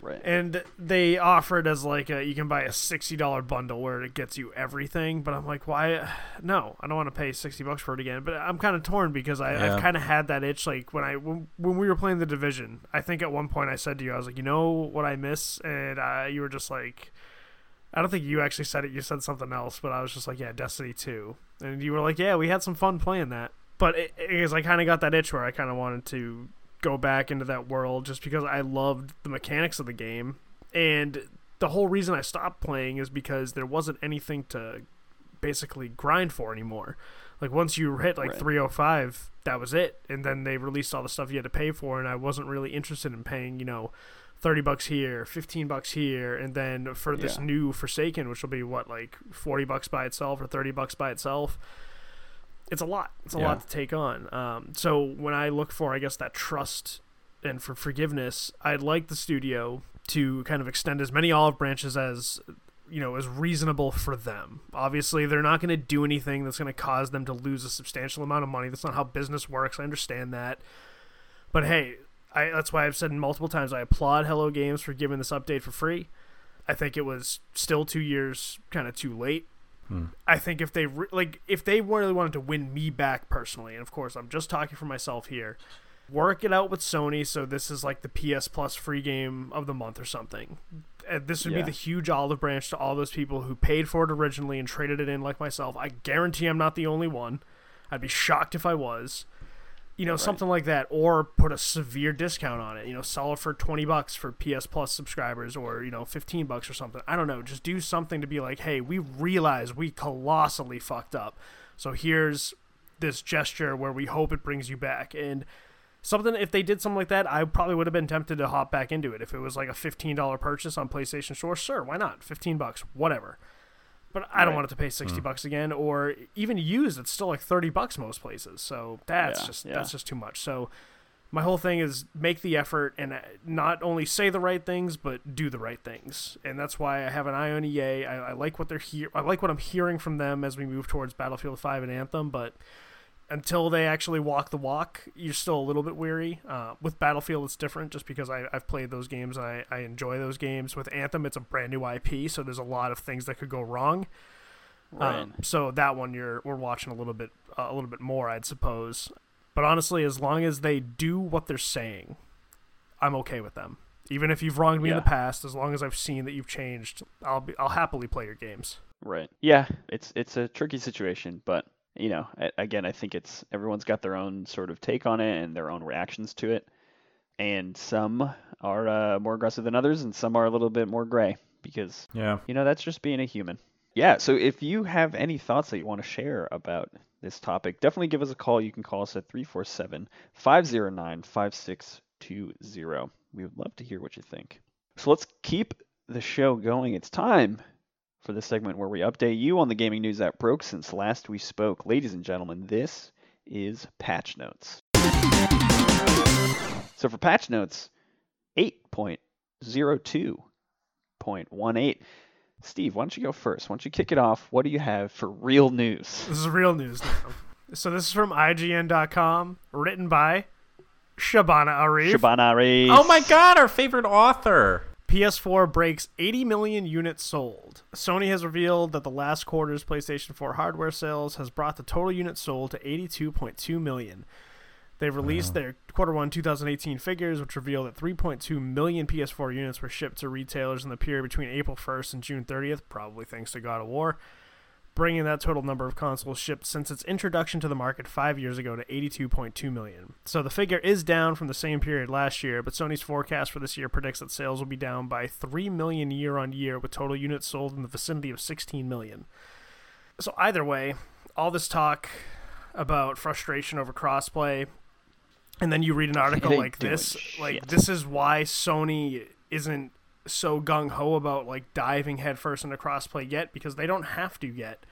Right. And they offer it as like a, you can buy a sixty dollar bundle where it gets you everything. But I'm like, why? No, I don't want to pay sixty bucks for it again. But I'm kind of torn because I, Yeah. I've kind of had that itch. Like when I when, when we were playing the division, I think at one point I said to you, I was like, you know what I miss, and uh, you were just like. I don't think you actually said it. You said something else, but I was just like, "Yeah, Destiny 2," and you were like, "Yeah, we had some fun playing that." But it, because I kind of got that itch where I kind of wanted to go back into that world, just because I loved the mechanics of the game, and the whole reason I stopped playing is because there wasn't anything to basically grind for anymore. Like once you hit like Right. 305, that was it, and then they released all the stuff you had to pay for, and I wasn't really interested in paying, you know. 30 bucks here, 15 bucks here, and then for this Yeah. new Forsaken, which will be what, like 40 bucks by itself or 30 bucks by itself, it's a lot. It's a Yeah. lot to take on. Um, so when I look for, I guess, that trust and for forgiveness, I'd like the studio to kind of extend as many olive branches as you know is reasonable for them. Obviously, they're not going to do anything that's going to cause them to lose a substantial amount of money. That's not how business works. I understand that, but hey, I, that's why I've said multiple times I applaud Hello Games for giving this update for free. I think it was still two years kind of too late. I think if they re- like if they really wanted to win me back personally, and of course I'm just talking for myself here, work it out with Sony so this is like the PS Plus free game of the month or something. Uh, this would Yeah. be the huge olive branch to all those people who paid for it originally and traded it in like myself. I guarantee I'm not the only one. I'd be shocked if I was. You know, something like that, or put a severe discount on it. You know, sell it for twenty bucks for PS Plus subscribers, or you know, fifteen bucks or something. I don't know. Just do something to be like, hey, we realize we colossally fucked up. So here's this gesture where we hope it brings you back. And something, if they did something like that, I probably would have been tempted to hop back into it. If it was like a fifteen dollar purchase on PlayStation Store, sure, why not? Fifteen bucks, whatever. But I don't Right. want it to pay sixty bucks again, or even used. It's still like thirty bucks most places. So that's Yeah, just yeah. that's just too much. So my whole thing is make the effort and uh, not only say the right things, but do the right things. And that's why I have an eye on EA. I, I like what they're here. I like what I'm hearing from them as we move towards Battlefield Five and Anthem, but until they actually walk the walk, you're still a little bit weary. Uh, with Battlefield, it's different just because I, I've played those games and I, I enjoy those games. With Anthem, it's a brand new IP, so there's a lot of things that could go wrong. Right. Um, so that one you're we're watching a little bit uh, a little bit more, I'd suppose. But honestly, as long as they do what they're saying, I'm okay with them. Even if you've wronged me in the past, as long as I've seen that you've changed, I'll be I'll happily play your games. Right. Yeah, it's it's a tricky situation, but you know, again, I think it's everyone's got their own sort of take on it and their own reactions to it, and some are uh, more aggressive than others, and some are a little bit more gray because Yeah. you know that's just being a human. Yeah. So if you have any thoughts that you want to share about this topic, definitely give us a call. You can call us at 347 509 5620. We would love to hear what you think. So let's keep the show going. It's time for the segment where we update you on the gaming news that broke since last we spoke. Ladies and gentlemen, this is Patch Notes. So for Patch Notes 8.02.18, Steve, why don't you go first? Why don't you kick it off? What do you have for real news? This is real news now. so this is from IGN.com, written by Shabana Arif. Shabana Reis. Oh my god, our favorite author. PS4 breaks 80 million units sold. Sony has revealed that the last quarter's PlayStation 4 hardware sales has brought the total units sold to 82.2 million. They've released their quarter one 2018 figures, which reveal that 3.2 million PS4 units were shipped to retailers in the period between April 1st and June 30th, probably thanks to God of War, bringing that total number of consoles shipped since its introduction to the market five years ago to 82.2 million. So the figure is down from the same period last year, but Sony's forecast for this year predicts that sales will be down by 3 million year on year, with total units sold in the vicinity of 16 million. So either way, all this talk about frustration over crossplay, and then you read an article like this, like this is why Sony isn't so gung ho about like diving headfirst into crossplay yet because they don't have to yet.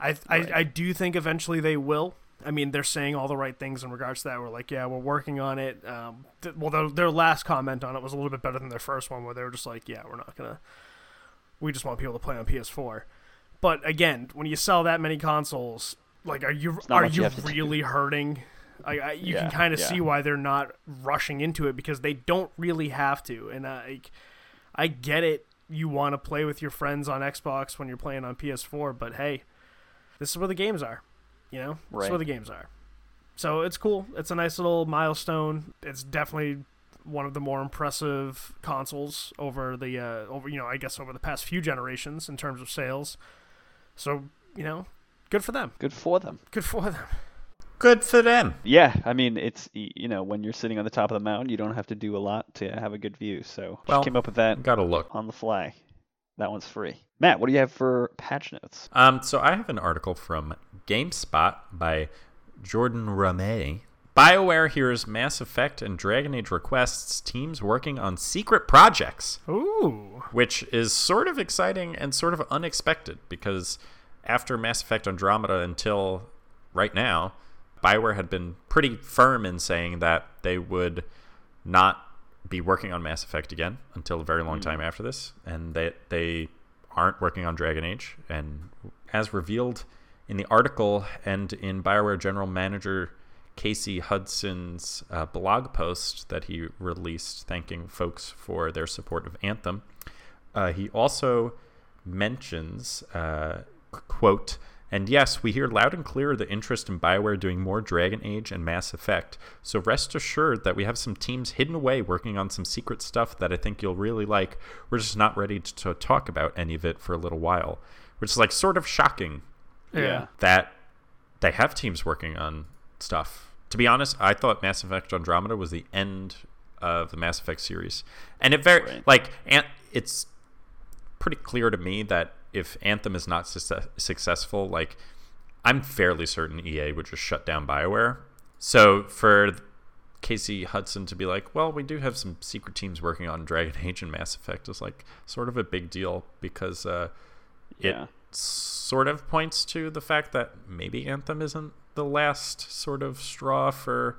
I, Right. I I do think eventually they will. I mean, they're saying all the right things in regards to that. We're like, yeah, we're working on it. Um, th- well, their, their last comment on it was a little bit better than their first one, where they were just like, yeah, we're not gonna. We just want people to play on PS4. But again, when you sell that many consoles, like, are you are you you really hurting? I, I, you Yeah, can kind of yeah. see why they're not rushing into it because they don't really have to. And uh, like, I get it. You want to play with your friends on Xbox when you're playing on PS4, but hey, this is where the games are. You know, this is where the games are. So it's cool. It's a nice little milestone. It's definitely one of the more impressive consoles over the uh, over you know I guess over the past few generations in terms of sales. So you know, good for them. Good for them. Good for them. Good for them. Yeah, I mean, it's you know when you're sitting on the top of the mountain, you don't have to do a lot to have a good view. So just came up with that Gotta look. on the fly. That one's free. Matt, what do you have for patch notes? Um, so I have an article from GameSpot by Jordan Ramée. BioWare hears Mass Effect and Dragon Age requests teams working on secret projects, Ooh. which is sort of exciting and sort of unexpected because after Mass Effect Andromeda until right now, BioWare had been pretty firm in saying that they would not be working on Mass Effect again until a very long time after this, and that they aren't working on Dragon Age. And as revealed in the article and in BioWare General Manager Casey Hudson's uh, blog post that he released, thanking folks for their support of Anthem, uh, he also mentions, uh, quote, and yes, we hear loud and clear the interest in BioWare doing more Dragon Age and Mass Effect. So rest assured that we have some teams hidden away working on some secret stuff that I think you'll really like. We're just not ready to, to talk about any of it for a little while, which is like sort of shocking Yeah. that they have teams working on stuff. To be honest, I thought Mass Effect Andromeda was the end of the Mass Effect series, and it very Right. like and it's pretty clear to me that if Anthem is not success- successful, like I'm fairly certain EA would just shut down BioWare. So for Casey Hudson to be like, well, we do have some secret teams working on Dragon Age and Mass Effect is like sort of a big deal because uh, Yeah. it sort of points to the fact that maybe Anthem isn't the last sort of straw for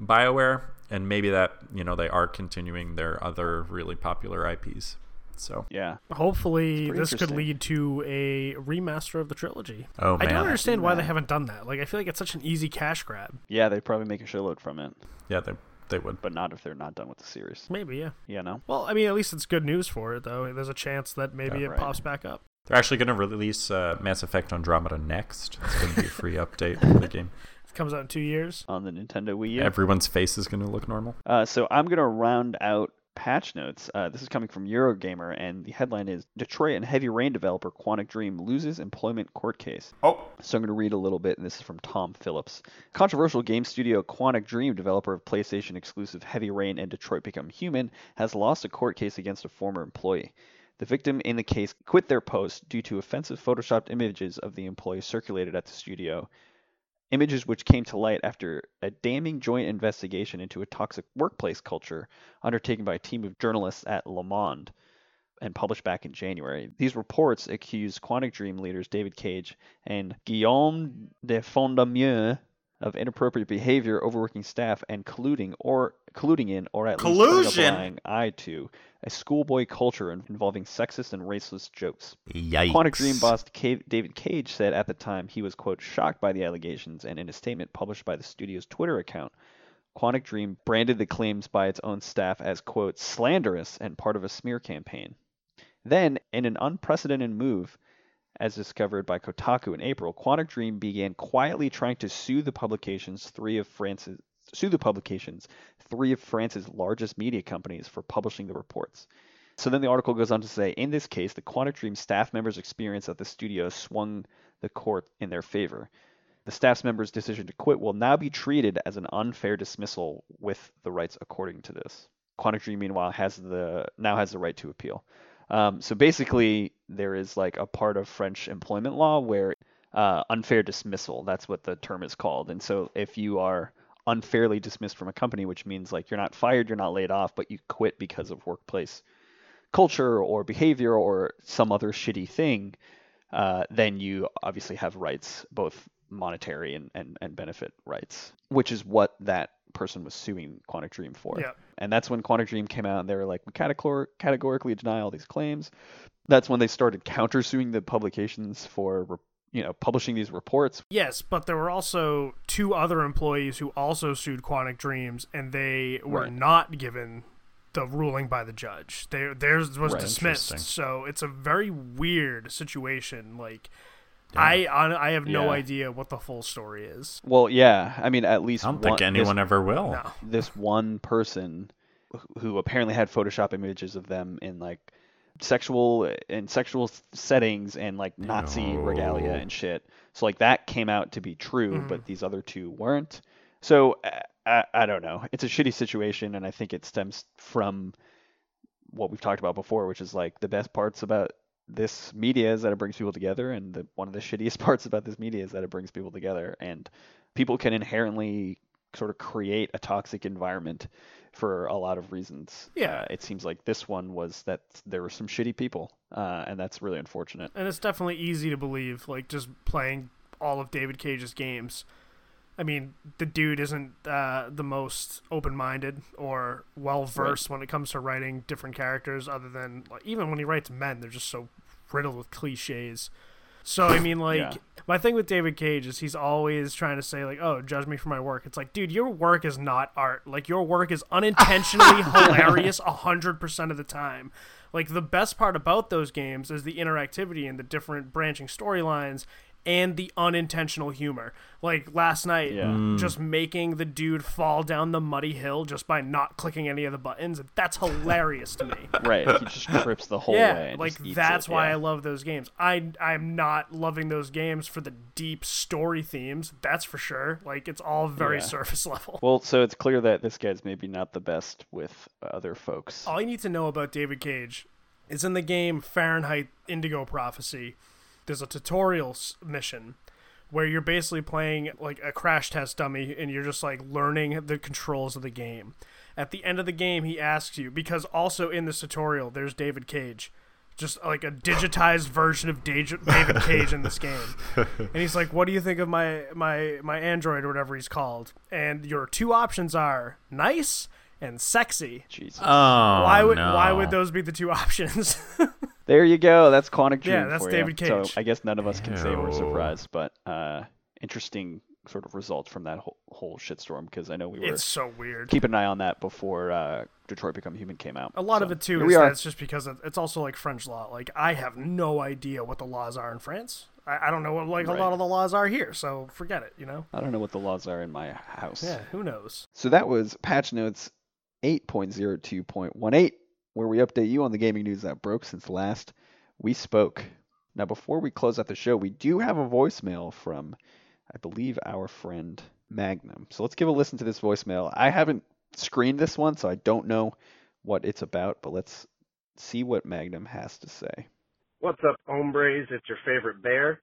BioWare, and maybe that you know they are continuing their other really popular IPs. So Yeah. Hopefully, this could lead to a remaster of the trilogy. Oh, man. I don't understand why they haven't done that. Like, I feel like it's such an easy cash grab. Yeah, they'd probably make a shitload from it, yeah, they they would. but not if they're not done with the series. Maybe, yeah. You know? Well, I mean, at least it's good news for it, though. There's a chance that maybe Yeah, it right. pops back up. They're actually going to release uh, Mass Effect Andromeda next. It's going to be a free update for the game. It comes out in two years. On the Nintendo Wii U. Everyone's face is going to look normal. Uh, so I'm going to round out patch notes. Uh, this is coming from Eurogamer, and the headline is Detroit and Heavy Rain developer Quantic Dream loses employment court case. Oh, So I'm going to read a little bit, and this is from Tom Phillips. Controversial game studio Quantic Dream, developer of PlayStation exclusive Heavy Rain and Detroit Become Human, has lost a court case against a former employee. The victim in the case quit their post due to offensive photoshopped images of the employee circulated at the studio. Images which came to light after a damning joint investigation into a toxic workplace culture undertaken by a team of journalists at Le Monde and published back in January. These reports accuse Quantic Dream leaders David Cage and Guillaume de Fondaumière of inappropriate behavior, overworking staff, and colluding or colluding in or at least Collusion? turning a blind eye to a schoolboy culture involving sexist and racist jokes. yikes! Quantic Dream boss David Cage said at the time he was, quote, shocked by the allegations, and in a statement published by the studio's Twitter account, Quantic Dream branded the claims by its own staff as, quote, slanderous and part of a smear campaign. Then, in an unprecedented move, as discovered by Kotaku in April, Quantic Dream began quietly trying to sue the publications three of France's sue the publications three of France's largest media companies for publishing the reports. So then the article goes on to say, in this case, the Quantic Dream staff members' experience at the studio swung the court in their favor. The staff members' decision to quit will now be treated as an unfair dismissal with the rights according to this. Quantic Dream, meanwhile, has the now has the right to appeal. Um, so basically, there is like a part of French employment law where uh, unfair dismissal, that's what the term is called. And so if you are unfairly dismissed from a company, which means like you're not fired, you're not laid off, but you quit because of workplace culture or behavior or some other shitty thing, uh, then you obviously have rights, both monetary and, and, and benefit rights, which is what that person was suing Quantic Dream for. Yeah. And that's when Quantic Dream came out and they were like, we categor- categorically deny all these claims. That's when they started countersuing the publications for, re- you know, publishing these reports. Yes, but there were also two other employees who also sued Quantic Dreams, and they were Right. not given the ruling by the judge. They, theirs was Right. dismissed. So it's a very weird situation. Like, I I I have no Yeah. idea what the full story is. Well, yeah. I mean, at least I don't one, think anyone this, ever will. No. this one person who apparently had Photoshop images of them in like sexual in sexual settings and like Nazi regalia and shit. So like that came out to be true, Mhm. but these other two weren't. So I, I, I don't know. It's a shitty situation, and I think it stems from what we've talked about before, which is like the best parts about this media is that it brings people together, and the, one of the shittiest parts about this media is that it brings people together, and people can inherently sort of create a toxic environment for a lot of reasons. Yeah. Uh, it seems like this one was that there were some shitty people, uh, and that's really unfortunate. And it's definitely easy to believe, like just playing all of David Cage's games. I mean, the dude isn't uh, the most open-minded or well-versed when it comes to writing different characters. Other than like, even when he writes men, they're just so riddled with cliches. So I mean, like Yeah. my thing with David Cage is he's always trying to say like, "Oh, judge me for my work." It's like, dude, your work is not art. Like your work is unintentionally hilarious a hundred percent of the time. Like the best part about those games is the interactivity and the different branching storylines and the unintentional humor. Like last night, Yeah. Mm. just making the dude fall down the muddy hill just by not clicking any of the buttons. That's hilarious to me. Right? He just trips the whole yeah, way. and like that's it, why yeah. I love those games. I I'm not loving those games for the deep story themes. That's for sure. Like it's all very Yeah. surface level. Well, so it's clear that this guy's maybe not the best with other folks. All you need to know about David Cage is in the game Fahrenheit Indigo Prophecy. There's a tutorial mission where you're basically playing like a crash test dummy and you're just like learning the controls of the game. At the end of the game, he asks you because also in this tutorial there's David Cage. Just like a digitized version of David Cage in this game, and he's like, "What do you think of my my my android or whatever he's called?" And your two options are nice and sexy. Jesus. Oh, Why would no. why would those be the two options? There you go. That's Quantic Dream Yeah, that's for David you. Cage. So I guess none of us can say we're surprised, but uh, interesting sort of result from that whole, whole shitstorm because I know we were it's so weird. keeping an eye on that before uh, Detroit Become Human came out. A lot So, of it too here is we that it's just because it- it's also like French law. Like I have no idea what the laws are in France. I, I don't know what like Right. a lot of the laws are here. So forget it. You know. I don't know what the laws are in my house. Yeah. Who knows? So that was patch notes 8.02.18, where we update you on the gaming news that broke since last we spoke. Now, before we close out the show, we do have a voicemail from, I believe, our friend Magnum. So let's give a listen to this voicemail. I haven't screened this one, so I don't know what it's about, but let's see what Magnum has to say. What's up, hombres? It's your favorite bear.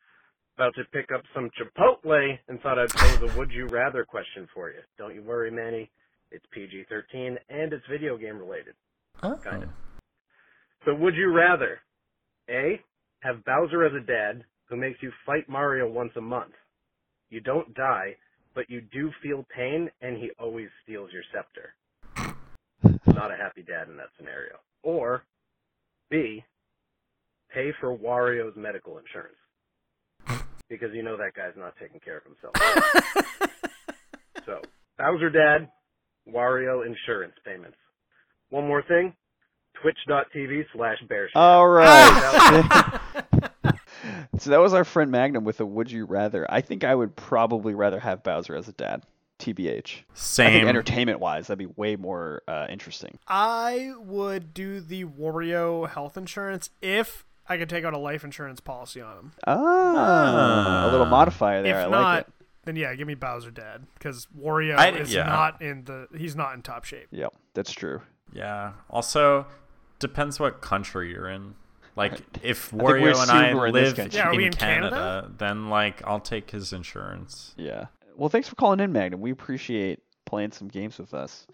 About to pick up some Chipotle and thought I'd pose a would you rather question for you. Don't you worry, Manny. It's PG 13 and it's video game related. Oh. Kind of. Oh. So, would you rather A. Have Bowser as a dad who makes you fight Mario once a month? You don't die, but you do feel pain and he always steals your scepter. Not a happy dad in that scenario. Or B. Pay for Wario's medical insurance. Because you know that guy's not taking care of himself. so, Bowser dad, Wario insurance payments. One more thing, twitch.tv slash bear All right. so that was our friend Magnum with a would you rather. I think I would probably rather have Bowser as a dad. TBH. Same. I think entertainment wise, that'd be way more uh, interesting. I would do the Wario health insurance if I could take out a life insurance policy on him. Ah, a little modifier there. if I not, like it. then yeah, give me Bowser dad because Wario I- is yeah. not in the he's not in top shape. Yep, that's true. Yeah. Also, depends what country you're in. Like, if think we Wario and I we're in live. Yeah, in in Canada? Canada, then like I'll take his insurance. Yeah. Well, thanks for calling in, Magnum. We appreciate playing some games with us.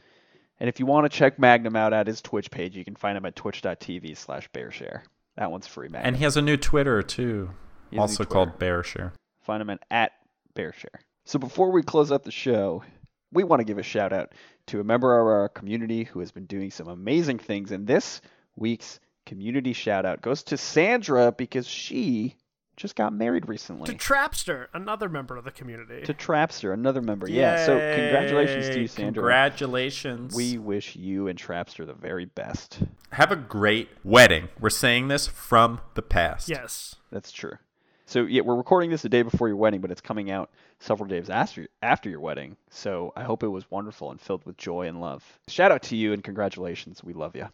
And if you want to check Magnum out at his Twitch page, you can find him at twitch.tv slash bearshare. That one's free, Magnum. And he has a new Twitter too, He has a new also Twitter. called BearShare. Find him at, at bearshare. So before we close out the show, we want to give a shout out to a member of our community who has been doing some amazing things. And this week's community shout out goes to Sandra because she just got married recently. To Trapster, another member of the community. To Trapster, another member. Yeah. So congratulations to you, Sandra. Congratulations. We wish you and Trapster the very best. have a great wedding. We're saying this from the past. yes. That's true. So yeah, we're recording this the day before your wedding, but it's coming out several days after after your wedding. So I hope it was wonderful and filled with joy and love. Shout out to you and congratulations. We love you.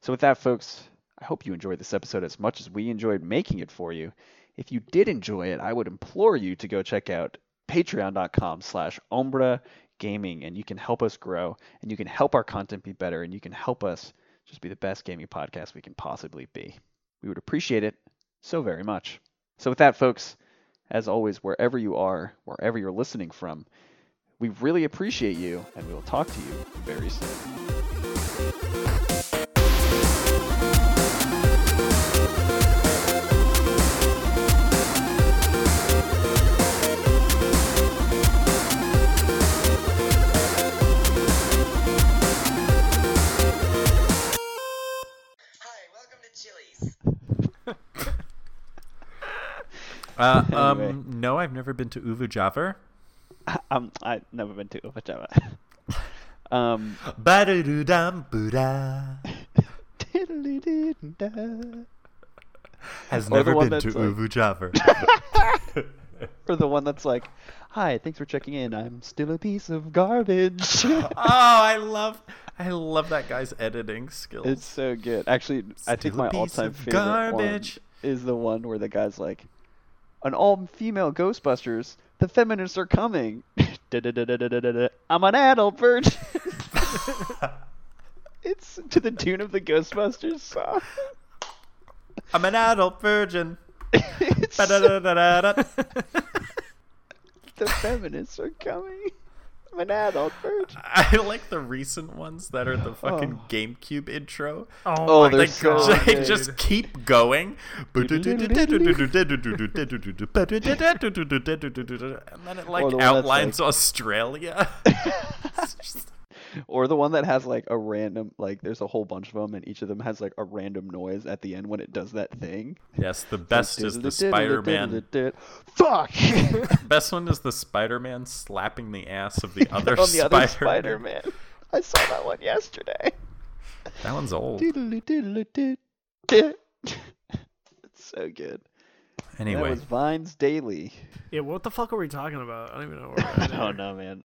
So with that, folks, I hope you enjoyed this episode as much as we enjoyed making it for you. If you did enjoy it, I would implore you to go check out patreon.com slash ombra gaming and you can help us grow and you can help our content be better and you can help us just be the best gaming podcast we can possibly be. We would appreciate it so very much. So, with that, folks, as always, wherever you are, wherever you're listening from, we really appreciate you, and we will talk to you very soon. Uh, Anyway. um, no, I've never been to Uvu Javar. um, I've never been to Uvajava. um, Ba-da-doo-dum-boo-da. Has never been to like- Uvu Javar. or the one that's like, "Hi, thanks for checking in. I'm still a piece of garbage." oh, I love, I love that guy's editing skills. it's so good. Actually, I think Still my piece all-time of favorite garbage. one is the one where the guy's like, "An all-female Ghostbusters. The feminists are coming." I'm an adult virgin. it's to the tune of the Ghostbusters song. I'm an adult virgin. The feminists are coming. I'm an adult virgin. I like the recent ones that are the fucking Oh. GameCube intro. Oh, Oh, my they're Like, so god. good. just keep going. and then it like Or the one that's outlines Australia. Or the one that has like a random, like there's a whole bunch of them, and each of them has like a random noise at the end when it does that thing. yes, the best is the Spider-Man. Fuck! Best one is the Spider-Man slapping the ass of the other On the other Spider-Man. Spider-Man. I saw that one yesterday. That one's old. It's so good. That Anyway, was Vines Daily. Yeah, what the fuck are we talking about? I don't even know where I don't know, man.